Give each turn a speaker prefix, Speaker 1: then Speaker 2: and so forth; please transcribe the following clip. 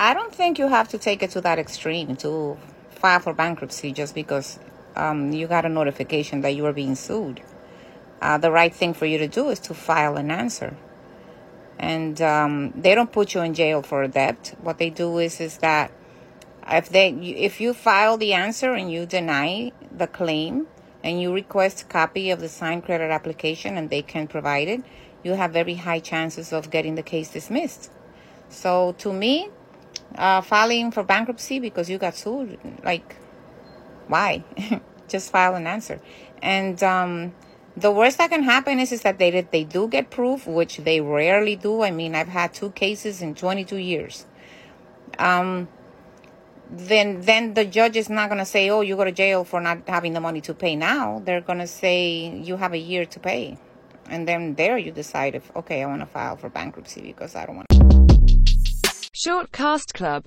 Speaker 1: I don't think you have to take it to that extreme to file for bankruptcy just because um, you got a notification that you are being sued. Uh, the right thing for you to do is to file an answer. And um, they don't put you in jail for a debt. What they do is is that if they if you file the answer and you deny the claim and you request a copy of the signed credit application and they can provide it, you have very high chances of getting the case dismissed. So to me, uh, filing for bankruptcy because you got sued, like, why? Just file an answer. And um, the worst that can happen is, is that they they do get proof, which they rarely do. I mean, I've had two cases in 22 years. Um, then then the judge is not going to say, "Oh, you go to jail for not having the money to pay now." They're going to say, "You have a year to pay." And then there you decide if, okay, I want to file for bankruptcy because I don't want
Speaker 2: Short Cast Club